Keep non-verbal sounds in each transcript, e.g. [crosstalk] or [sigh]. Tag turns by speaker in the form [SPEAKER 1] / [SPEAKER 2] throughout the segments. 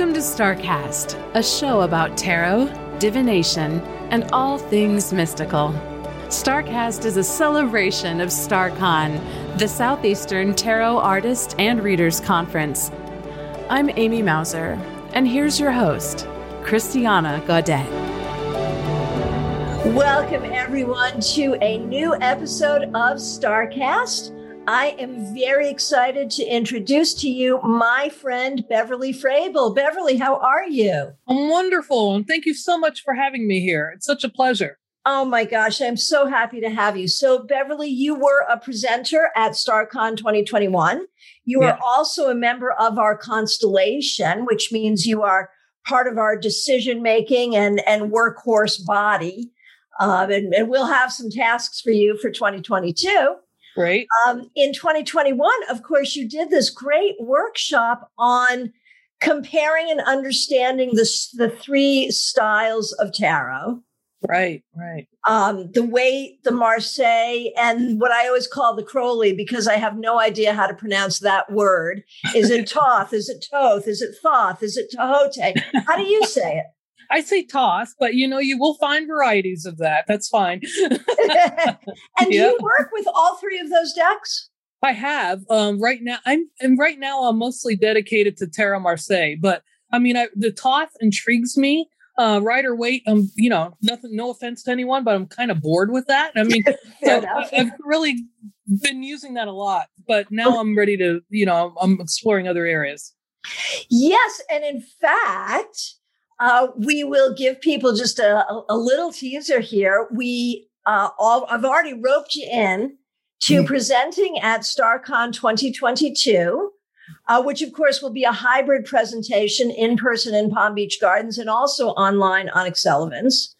[SPEAKER 1] Welcome to StarCast, a show about tarot, divination, and all things mystical. StarCast is a celebration of StarCon, the Southeastern Tarot Artist and Readers Conference. I'm Amy Mauser, and here's your host, Christiana Gaudet.
[SPEAKER 2] Welcome, everyone, to a new episode of StarCast. I am very excited to introduce to you my friend Beverly Frabel. Beverly, how are you?
[SPEAKER 3] I'm wonderful. And thank you so much for having me here. It's such a pleasure.
[SPEAKER 2] Oh my gosh, I'm so happy to have you. So, Beverly, you were a presenter at StarCon 2021. You are also a member of our constellation, which means you are part of our decision making and, and workhorse body. Um, and, and we'll have some tasks for you for 2022.
[SPEAKER 3] Great.
[SPEAKER 2] Um, in 2021, of course, you did this great workshop on comparing and understanding the, the three styles of tarot.
[SPEAKER 3] Right, right.
[SPEAKER 2] Um, the Waite, the Marseille, and what I always call the Crowley, because I have no idea how to pronounce that word. Is it [laughs] Toth? Is it Toth? Is it Thoth? Is it Tahote? How do you say it?
[SPEAKER 3] I say toss, but you know, you will find varieties of that. That's fine. [laughs]
[SPEAKER 2] and do you work with all three of those decks?
[SPEAKER 3] I have. Um, right now, I'm and right now I'm mostly dedicated to Tarot Marseille, but I mean, I, the Toth intrigues me. Uh, Rider Waite, um, you know, nothing, no offense to anyone, but I'm kind of bored with that. I mean, [laughs] so I've really been using that a lot, but now I'm ready to, you know, I'm exploring other areas.
[SPEAKER 2] Yes, and in fact, uh, we will give people just a, a little teaser here. We uh, all, I've already roped you in to mm. presenting at StarCon 2022, uh, which of course will be a hybrid presentation in person in Palm Beach Gardens and also online on Sullivan's.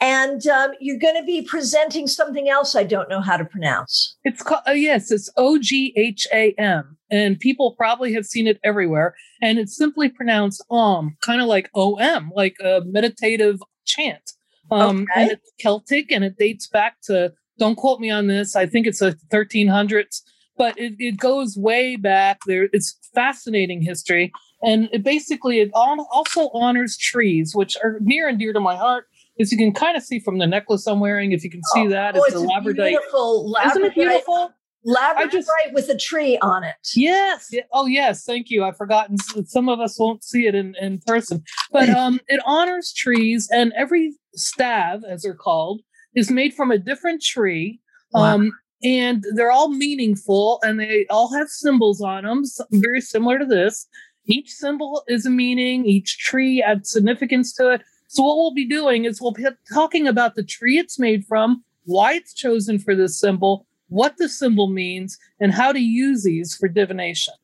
[SPEAKER 2] And um, you're going to be presenting something else I don't know how to pronounce.
[SPEAKER 3] It's called, uh, yes, it's O G H A M. And people probably have seen it everywhere. And it's simply pronounced Om, kind of like O M, like a meditative chant. Um, okay. And it's Celtic and it dates back to, don't quote me on this, I think it's the 1300s, but it, it goes way back there. It's fascinating history. And it basically, it also honors trees, which are near and dear to my heart is you can kind of see from the necklace I'm wearing. If you can see oh, that,
[SPEAKER 2] oh, it's, it's, a labradorite. Beautiful labradorite. Isn't it beautiful? Labradorite just, with a tree on it.
[SPEAKER 3] Yes. Oh, yes. Thank you. I've forgotten. Some of us won't see it in, in person, but um, [laughs] it honors trees, and every staff, as they're called, is made from a different tree. Wow. Um, and they're all meaningful, and they all have symbols on them, very similar to this. Each symbol is a meaning. Each tree adds significance to it so what we'll be doing is we'll be talking about the tree it's made from, why it's chosen for this symbol, what the symbol means, and how to use these for divination.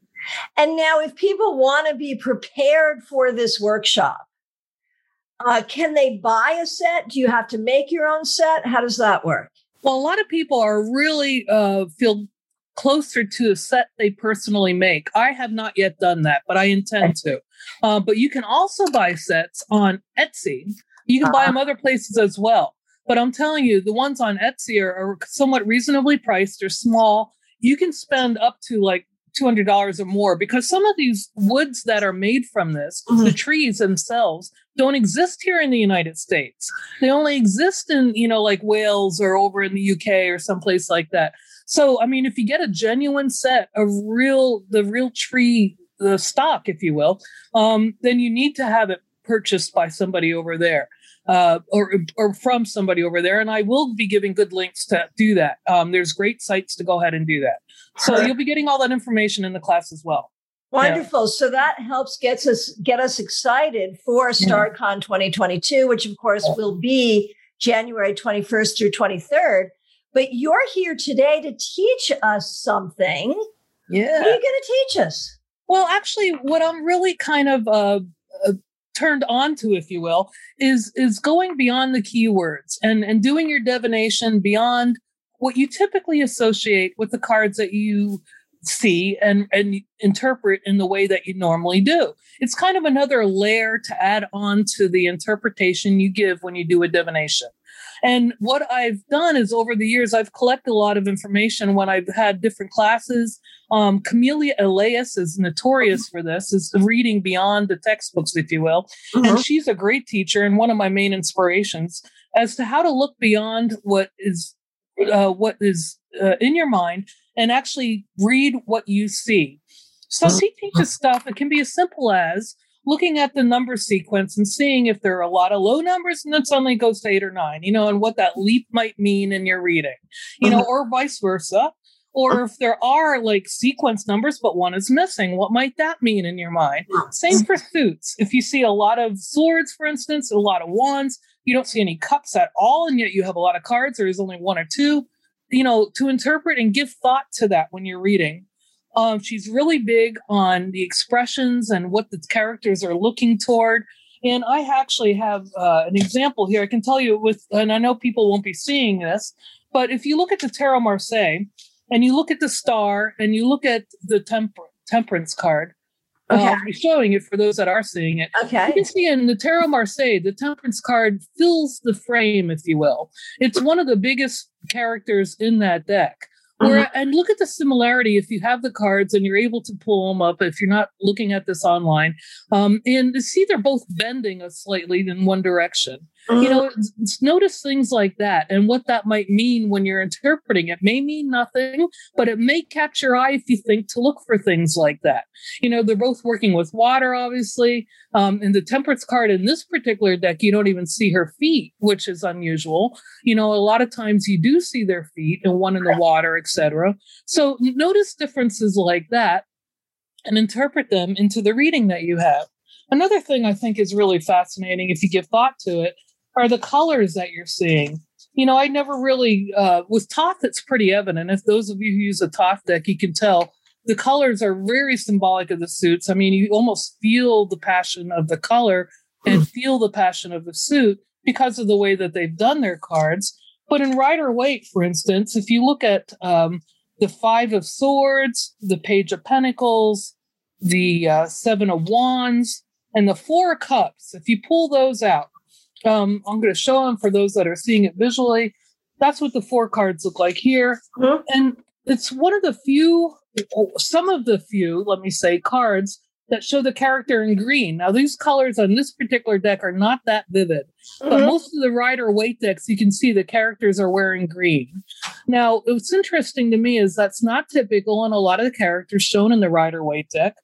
[SPEAKER 2] And now, if people want to be prepared for this workshop, uh, can they buy a set? Do you have to make your own set? How does that work?
[SPEAKER 3] Well, a lot of people are really uh, feel closer to a set they personally make. I have not yet done that, but I intend to. Uh, but you can also buy sets on Etsy. You can uh-huh. buy them other places as well. But I'm telling you, the ones on Etsy are, are somewhat reasonably priced. They're small. You can spend up to like $200 or more because some of these woods that are made from this, mm-hmm. the trees themselves, don't exist here in the United States. They only exist in, you know, like Wales or over in the UK or someplace like that. So, I mean, if you get a genuine set of real, the real tree, the stock, if you will, um, then you need to have it purchased by somebody over there. Uh, or or from somebody over there, and I will be giving good links to do that. Um, there's great sites to go ahead and do that. So you'll be getting all that information in the class as well.
[SPEAKER 2] Wonderful. Yeah. So that helps gets us get us excited for StarCon 2022, which of course will be January 21st through 23rd. But you're here today to teach us something.
[SPEAKER 3] Yeah.
[SPEAKER 2] What are you going to teach us?
[SPEAKER 3] Well, actually, what I'm really kind of uh, uh, turned on to, if you will, is is going beyond the keywords and and doing your divination beyond what you typically associate with the cards that you see and and interpret in the way that you normally do. It's kind of another layer to add on to the interpretation you give when you do a divination. And what I've done is over the years, I've collected a lot of information when I've had different classes. Um, Camelia Elias is notorious for this, is reading beyond the textbooks, if you will. Mm-hmm. And she's a great teacher and one of my main inspirations as to how to look beyond what is uh, what is uh, in your mind and actually read what you see. So she teaches stuff. It can be as simple as looking at the number sequence and seeing if there are a lot of low numbers and then suddenly goes to eight or nine, you know, and what that leap might mean in your reading, you know, uh-huh. or vice versa. Or uh-huh. if there are like sequence numbers, but one is missing, what might that mean in your mind? Same for suits. If you see a lot of swords, for instance, a lot of wands, you don't see any cups at all, and yet you have a lot of cards, or there is only one or two, you know, to interpret and give thought to that when you're reading. Um, she's really big on the expressions and what the characters are looking toward. And I actually have uh, an example here. I can tell you with, and I know people won't be seeing this, but if you look at the Tarot Marseille and you look at the star and you look at the temper- temperance card, Okay. I'll be showing it for those that are seeing it.
[SPEAKER 2] Okay.
[SPEAKER 3] You can see in the Tarot Marseille, the Temperance card fills the frame, if you will. It's one of the biggest characters in that deck. Mm-hmm. and look at the similarity if you have the cards and you're able to pull them up if you're not looking at this online um, and see they're both bending slightly in one direction you know mm-hmm. notice things like that and what that might mean when you're interpreting it. May mean nothing but it may catch your eye if you think to look for things like that. You know they're both working with water obviously um, in the temperance card in this particular deck you don't even see her feet which is unusual. You know a lot of times you do see their feet and one in the water etc so notice differences like that and interpret them into the reading that you have. Another thing i think is really fascinating if you give thought to it are the colors that you're seeing. You know, I never really, uh, with Thoth, it's pretty evident. If those of you who use a Thoth deck, you can tell the colors are very symbolic of the suits. I mean, you almost feel the passion of the color and feel the passion of the suit because of the way that they've done their cards. But in Rider Waite, for instance, if you look at um, the Five of Swords, the Page of Pentacles, the uh, Seven of Wands, and the Four of Cups, if you pull those out, um, I'm going to show them for those that are seeing it visually. That's what the four cards look like here. Mm-hmm. And it's one of the few, some of the few, let me say, cards that show the character in green. Now, these colors on this particular deck are not that vivid, mm-hmm. but most of the Rider Waite decks, you can see the characters are wearing green. Now, what's interesting to me is that's not typical on a lot of the characters shown in the Rider Waite deck.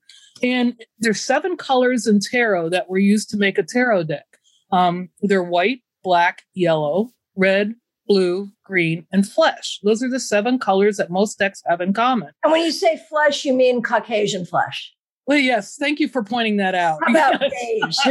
[SPEAKER 3] And there's seven colors in tarot that were used to make a tarot deck. Um, they're white, black, yellow, red, blue, green, and flesh. Those are the seven colors that most decks have in common.
[SPEAKER 2] And when you say flesh, you mean Caucasian flesh.
[SPEAKER 3] Well, yes, thank you for pointing that out.
[SPEAKER 2] How about beige? [laughs]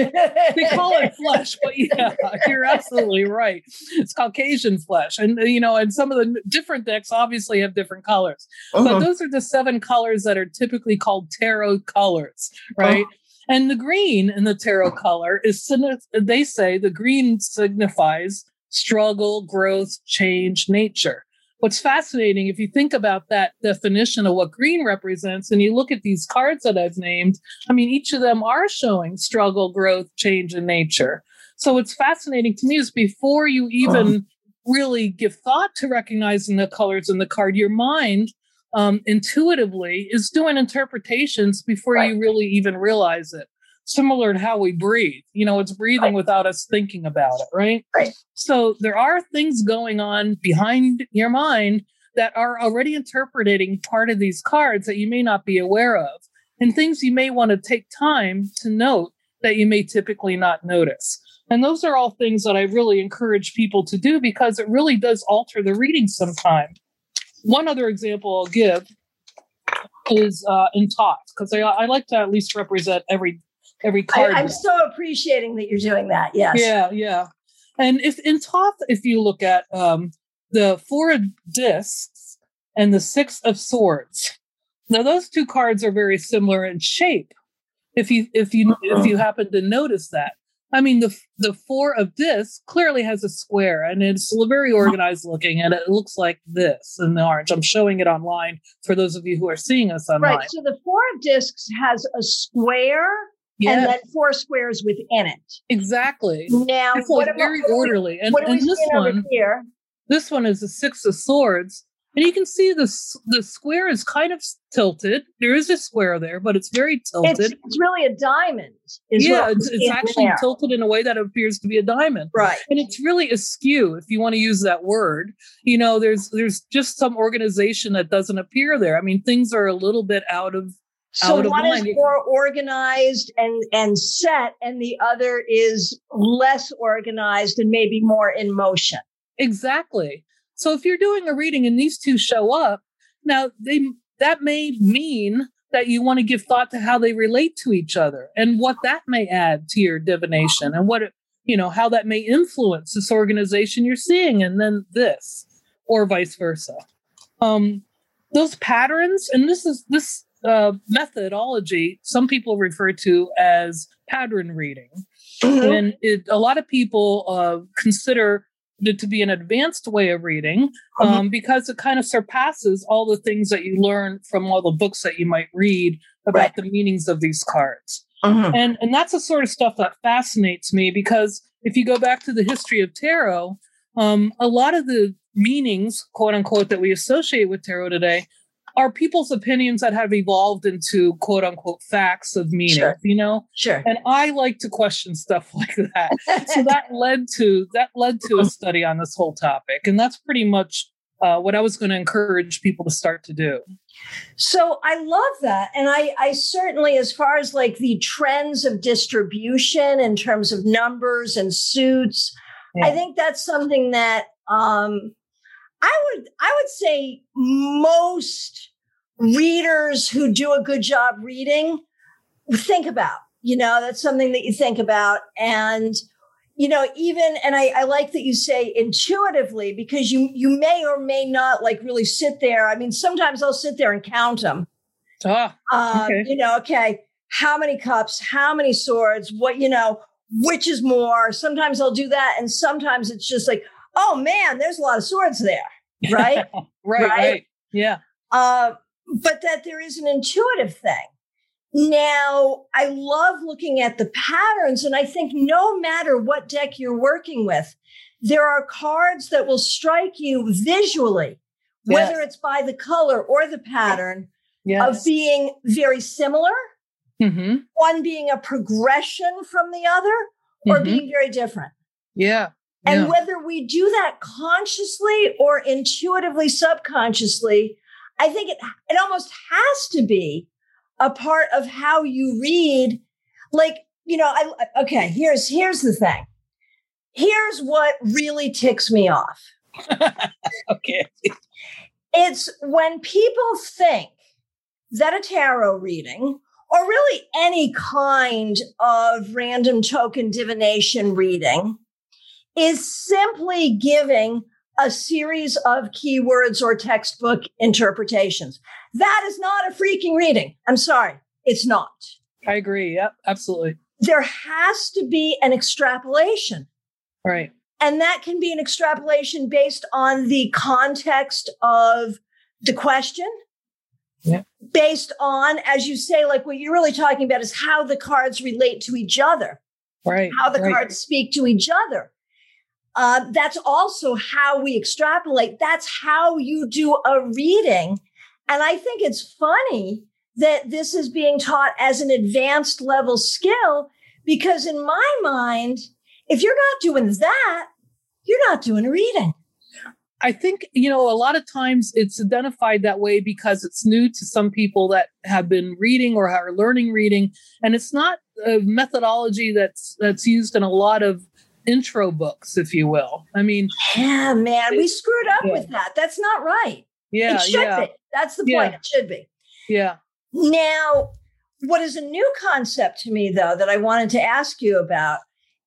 [SPEAKER 3] they call it [laughs] flesh, but yeah, you're absolutely right. It's Caucasian flesh, and you know, and some of the different decks obviously have different colors, uh-huh. but those are the seven colors that are typically called tarot colors, right? Uh-huh. And the green in the tarot color is, they say the green signifies struggle, growth, change, nature. What's fascinating, if you think about that definition of what green represents, and you look at these cards that I've named, I mean, each of them are showing struggle, growth, change, and nature. So what's fascinating to me is before you even uh-huh. really give thought to recognizing the colors in the card, your mind um, intuitively is doing interpretations before right. you really even realize it. Similar to how we breathe, you know, it's breathing right. without us thinking about it, right?
[SPEAKER 2] Right.
[SPEAKER 3] So there are things going on behind your mind that are already interpreting part of these cards that you may not be aware of, and things you may want to take time to note that you may typically not notice. And those are all things that I really encourage people to do because it really does alter the reading sometime. One other example I'll give is uh, in Thoth because I, I like to at least represent every every card.
[SPEAKER 2] I, am so appreciating that you're doing that. Yes.
[SPEAKER 3] Yeah, yeah. And if in Thoth, if you look at um, the four of discs and the six of swords, now those two cards are very similar in shape. If you if you if you happen to notice that, I mean, the the four of discs clearly has a square, and it's very organized looking, and it looks like this in the orange. I'm showing it online for those of you who are seeing us online.
[SPEAKER 2] Right. So the four of discs has a square
[SPEAKER 3] yeah,
[SPEAKER 2] and then four squares within it.
[SPEAKER 3] exactly.
[SPEAKER 2] Now,
[SPEAKER 3] It's like very orderly, and,
[SPEAKER 2] what
[SPEAKER 3] and this one,
[SPEAKER 2] here?
[SPEAKER 3] this one is a six of swords, and you can see the the square is kind of tilted. There is a square there, but it's very tilted.
[SPEAKER 2] it's really a diamond.
[SPEAKER 3] Yeah, it's, it's actually
[SPEAKER 2] there.
[SPEAKER 3] tilted in a way that appears to be a diamond.
[SPEAKER 2] right.
[SPEAKER 3] and it's really askew if you want to use that word you know there's there's just some organization that doesn't appear there i mean things are a little bit out of
[SPEAKER 2] So
[SPEAKER 3] out of
[SPEAKER 2] one is more organized and and set, and the other is less organized and maybe more in motion.
[SPEAKER 3] exactly so if you're doing a reading and these two show up now they that may mean that you want to give thought to how they relate to each other and what that may add to your divination and what it, you know how that may influence this organization you're seeing and then this or vice versa. Um those patterns and this is this uh, methodology some people refer to as pattern reading. And it, a lot of people uh, consider to be an advanced way of reading um, because it kind of surpasses all the things that you learn from all the books that you might read about
[SPEAKER 2] Right.
[SPEAKER 3] the meanings of these cards
[SPEAKER 2] Mhm.
[SPEAKER 3] and and that's the sort of stuff that fascinates me because if you go back to the history of tarot um, a lot of the meanings quote unquote that we associate with tarot today are people's opinions that have evolved into quote unquote facts of meaning
[SPEAKER 2] Sure.
[SPEAKER 3] you know
[SPEAKER 2] Sure.
[SPEAKER 3] and i like to question stuff [laughs] like that so that [laughs] led to that led to a study on this whole topic and that's pretty much uh, what i was going to encourage people to start to do
[SPEAKER 2] So I love that. And I, I certainly, as far as like the trends of distribution in terms of numbers and suits, I think that's something that um, I would I would say most readers who do a good job reading think about. You know, that's something that you think about. And you know, even and I, I like that you say intuitively because you you may or may not like really sit there. I mean, sometimes I'll sit there and count them.
[SPEAKER 3] ah
[SPEAKER 2] Um,
[SPEAKER 3] Okay.
[SPEAKER 2] You know, okay, how many cups, how many swords, what, you know, which is more. Sometimes I'll do that. And sometimes it's just like, oh man, there's a lot of swords there. Right. [laughs]
[SPEAKER 3] right,
[SPEAKER 2] Right?
[SPEAKER 3] right yeah
[SPEAKER 2] uh, but that there is an intuitive thing. Now, I love looking at the patterns. And I think no matter what deck you're working with, there are cards that will strike you visually, whether it's by the color or the pattern
[SPEAKER 3] yes
[SPEAKER 2] of being very similar
[SPEAKER 3] hmm
[SPEAKER 2] one being a progression from the other or
[SPEAKER 3] Mhm.
[SPEAKER 2] being very different.
[SPEAKER 3] yeah
[SPEAKER 2] And
[SPEAKER 3] yeah.
[SPEAKER 2] whether we do that consciously or intuitively, subconsciously, I think it, it almost has to be a part of how you read. Like, you know, I, okay, here's, here's the thing. Here's what really ticks me off. [laughs]
[SPEAKER 3] okay
[SPEAKER 2] It's when people think that a tarot reading or really any kind of random token divination reading is simply giving a series of keywords or textbook interpretations. That is not a freaking reading. I'm sorry, it's not.
[SPEAKER 3] I agree. Yep, absolutely.
[SPEAKER 2] There has to be an extrapolation.
[SPEAKER 3] Right.
[SPEAKER 2] And that can be an extrapolation based on the context of the question.
[SPEAKER 3] Yeah.
[SPEAKER 2] Based on, as you say, like what you're really talking about is how the cards relate to each other,
[SPEAKER 3] Right.
[SPEAKER 2] how the
[SPEAKER 3] right.
[SPEAKER 2] cards speak to each other. Uh, that's also how we extrapolate. That's how you do a reading. And I think it's funny that this is being taught as an advanced level skill because, in my mind, if you're not doing that, you're not doing a reading.
[SPEAKER 3] I think, you know, a lot of times it's identified that way because it's new to some people that have been reading or are learning reading. And it's not a methodology that's that's used in a lot of intro books, if you will. I mean,
[SPEAKER 2] Yeah, man, we screwed up
[SPEAKER 3] Yeah.
[SPEAKER 2] with that. That's not right.
[SPEAKER 3] yeah,
[SPEAKER 2] it should
[SPEAKER 3] yeah,
[SPEAKER 2] be. That's the point. It should be.
[SPEAKER 3] yeah.
[SPEAKER 2] Now, what is a new concept to me, though, that I wanted to ask you about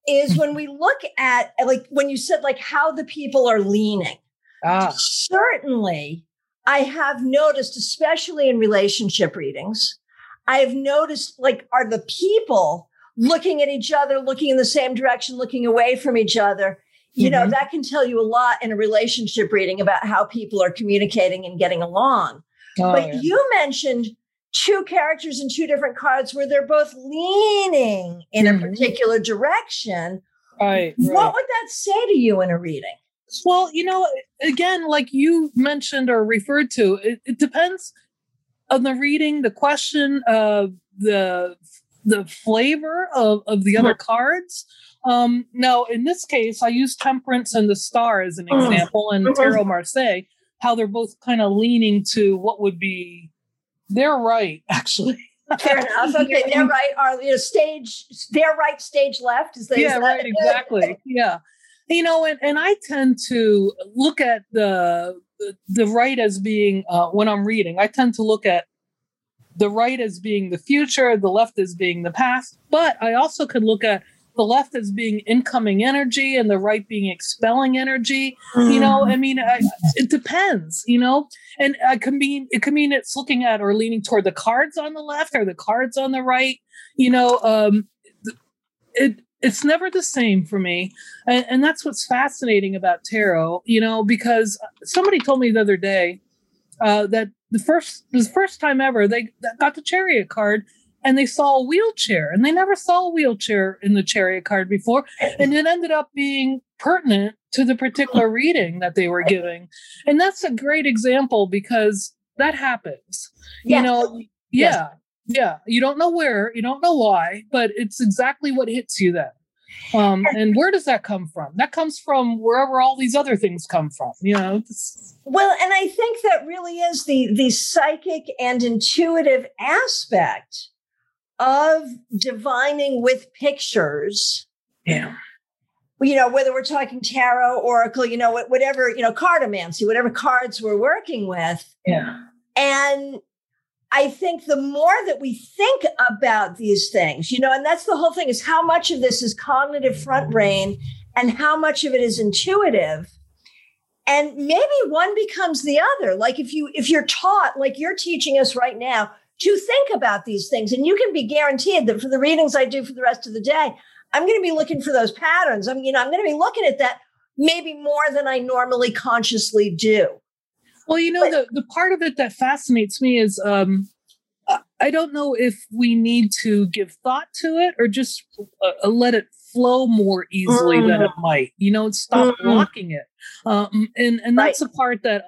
[SPEAKER 2] is when we look at, like, when you said, like, how the people are leaning.
[SPEAKER 3] Ah,
[SPEAKER 2] Certainly, I have noticed, especially in relationship readings, I have noticed, like, are the people looking at each other, looking in the same direction, looking away from each other. You mm-hmm. know, that can tell you a lot in a relationship reading about how people are communicating and getting along. Oh, but yeah. you mentioned two characters in two different cards where they're both leaning in mm-hmm. a particular direction.
[SPEAKER 3] Right, right.
[SPEAKER 2] What would that say to you in a reading?
[SPEAKER 3] Well, you know, again, like you mentioned or referred to, it, it depends on the reading, the question, uh, the the flavor of, of the other cards. Um, now, in this case, I use Temperance and the Star as an mm-hmm. example, and. Tarot Marseille, how they're both kind of leaning to what would be they're right, [laughs] actually.
[SPEAKER 2] Fair enough. [laughs] Okay, they're right. Are you know, stage? They're right. Stage left. Is
[SPEAKER 3] yeah, right. Exactly. [laughs] yeah. You know, and, and I tend to look at the the right as being uh, when I'm reading. I tend to look at the right as being the future, the left as being the past. But I also could look at the left as being incoming energy and the right being expelling energy. You know, I mean, I, it depends. You know, and it can mean it can mean it's looking at or leaning toward the cards on the left or the cards on the right. You know, um, it it's never the same for me, and, and that's what's fascinating about tarot. You know, because somebody told me the other day uh, that the first the first time ever they got the chariot card and they saw a wheelchair and they never saw a wheelchair in the chariot card before. And it ended up being pertinent to the particular reading that they were giving. And that's a great example because that happens. Yes. you know yeah yes. yeah. You don't know where you don't know why but it's exactly what hits you then um, and where does that come from? That comes from wherever all these other things come from. You know.
[SPEAKER 2] Well, and I think that really is the the psychic and intuitive aspect of divining with pictures.
[SPEAKER 3] Yeah.
[SPEAKER 2] You know, whether we're talking tarot, oracle, you know, whatever, you know, cartomancy, whatever cards we're working with.
[SPEAKER 3] Yeah.
[SPEAKER 2] And I think the more that we think about these things, you know, and that's the whole thing is how much of this is cognitive front brain and how much of it is intuitive. And maybe one becomes the other. Like if you if you're taught like you're teaching us right now, to think about these things. And you can be guaranteed that for the readings I do for the rest of the day, I'm going to be looking for those patterns. I'm, you know, I'm going to be looking at that maybe more than I normally consciously do.
[SPEAKER 3] Well, you know, but, the, the part of it that fascinates me is um, I don't know if we need to give thought to it or just uh, uh let it flow more easily mm, than it might. You know, stop mm, blocking it. Um, and and that's right. the part that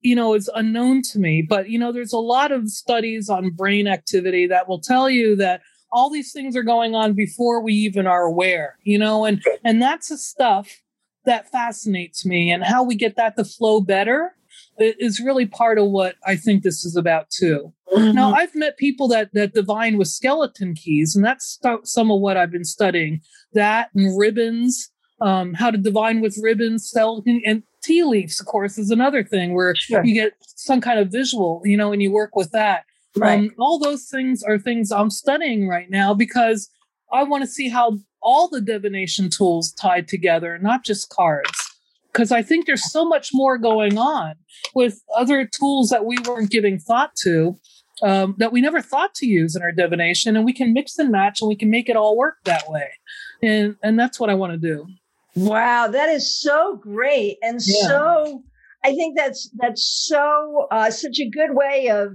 [SPEAKER 3] you know is unknown to me but you know there's a lot of studies on brain activity that will tell you that all these things are going on before we even are aware you know and and that's the stuff that fascinates me and how we get that to flow better is really part of what I think this is about too. Mm-hmm. Now I've met people that that divine with skeleton keys, and that's st- some of what I've been studying. That and ribbons, um, how to divine with ribbons, skeleton, and tea leaves, of course, is another thing where sure. you get some kind of visual, you know, and you work with that. Right. Um, all those things are things I'm studying right now because I want to see how all the divination tools tied together, not just cards. Because I think there's so much more going on with other tools that we weren't giving thought to, um, that we never thought to use in our divination, and we can mix and match, and we can make it all work that way. And and that's what I want to do.
[SPEAKER 2] Wow, that is so great and yeah. so. I think that's that's so uh, such a good way of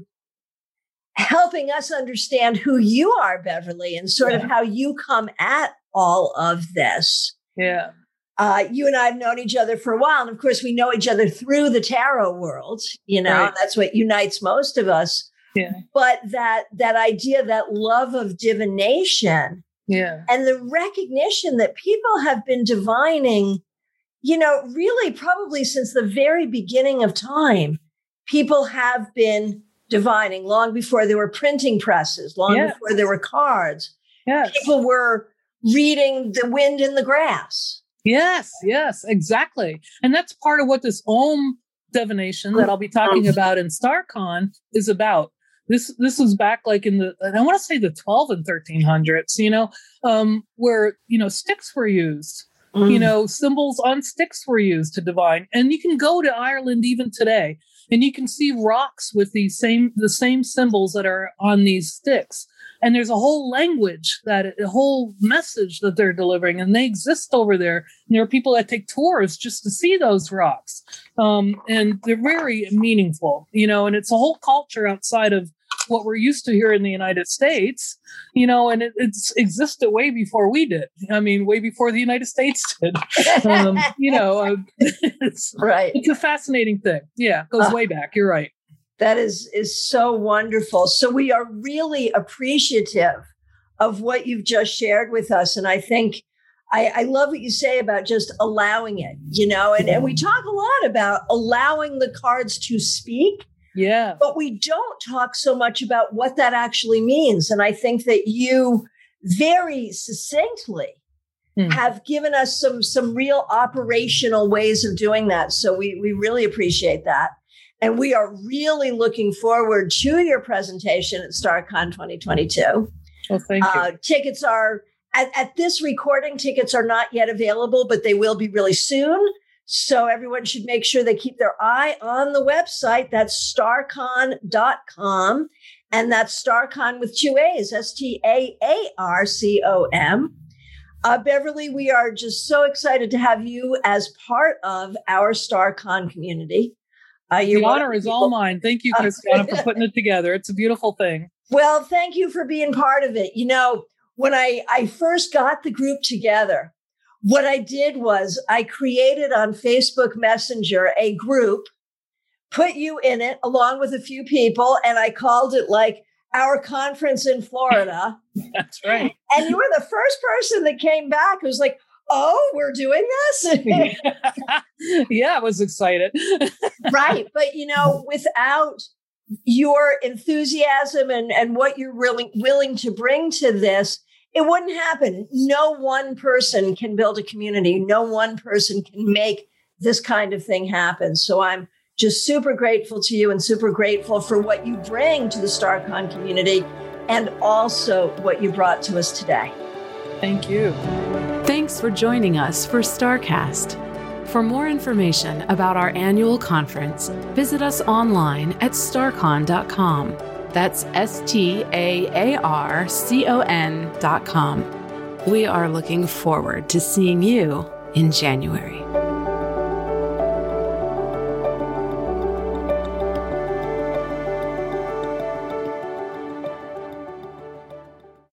[SPEAKER 2] helping us understand who you are, Beverly, and sort yeah. of how you come at all of this.
[SPEAKER 3] Yeah.
[SPEAKER 2] Uh, you and I have known each other for a while, and of course, we know each other through the tarot world. You know, right. that's what unites most of us.
[SPEAKER 3] Yeah.
[SPEAKER 2] But that that idea, that love of divination,
[SPEAKER 3] yeah.
[SPEAKER 2] And the recognition that people have been divining, you know, really probably since the very beginning of time, people have been divining long before there were printing presses, long yes. before there were cards.
[SPEAKER 3] Yes.
[SPEAKER 2] People were reading the wind in the grass.
[SPEAKER 3] Yes, yes, exactly. And that's part of what this Ogham divination that I'll be talking about in StarCon is about. This this was back like in the I want to say the 12 and 1300s, you know, um, where you know sticks were used. Mm. You know, symbols on sticks were used to divine. And you can go to Ireland even today and you can see rocks with the same the same symbols that are on these sticks. And there's a whole language that a whole message that they're delivering and they exist over there and there are people that take tours just to see those rocks um, and they're very meaningful you know and it's a whole culture outside of what we're used to here in the United States, you know, and it, it's existed way before we did. I mean, way before the United States [laughs] did. Um, you know, uh, [laughs] it's,
[SPEAKER 2] right.
[SPEAKER 3] It's a fascinating thing. Yeah, goes uh, way back. You're right.
[SPEAKER 2] That is is so wonderful. So we are really appreciative of what you've just shared with us, and I think. I, I love what you say about just allowing it, you know, and, and we talk a lot about allowing the cards to speak
[SPEAKER 3] yeah.
[SPEAKER 2] But we don't talk so much about what that actually means. And I think that you very succinctly hmm. have given us some some real operational ways of doing that. So we we really appreciate that. And we are really looking forward to your presentation at StarCon 2022.
[SPEAKER 3] Well, thank you. Uh,
[SPEAKER 2] tickets are at, at this recording, tickets are not yet available, but they will be really soon. So everyone should make sure they keep their eye on the website. That's staarcon.com. And that's StarCon with two A's, S T A A R C O M. Uh, Beverly, we are just so excited to have you as part of our StarCon community.
[SPEAKER 3] Uh, the honor is all mine. Thank you, Christiana, for [laughs] putting it together. It's a beautiful thing.
[SPEAKER 2] Well, thank you for being part of it. You know, when I, I first got the group together, what I did was I created on Facebook Messenger a group, put you in it along with a few people, and I called it like our conference in Florida. [laughs]
[SPEAKER 3] That's right.
[SPEAKER 2] And you were the first person that came back who was like, Oh, we're doing this? [laughs]
[SPEAKER 3] yeah, I was excited. [laughs]
[SPEAKER 2] right. But, you know, without your enthusiasm and, and what you're really willing to bring to this, it wouldn't happen. No one person can build a community. No one person can make this kind of thing happen. So I'm just super grateful to you and super grateful for what you bring to the StarCon community and also what you brought to us today.
[SPEAKER 3] Thank you.
[SPEAKER 1] Thanks for joining us for StarCast. For more information about our annual conference, visit us online at staarcon.com. That's S T A A R C O N dot com. We are looking forward to seeing you in January.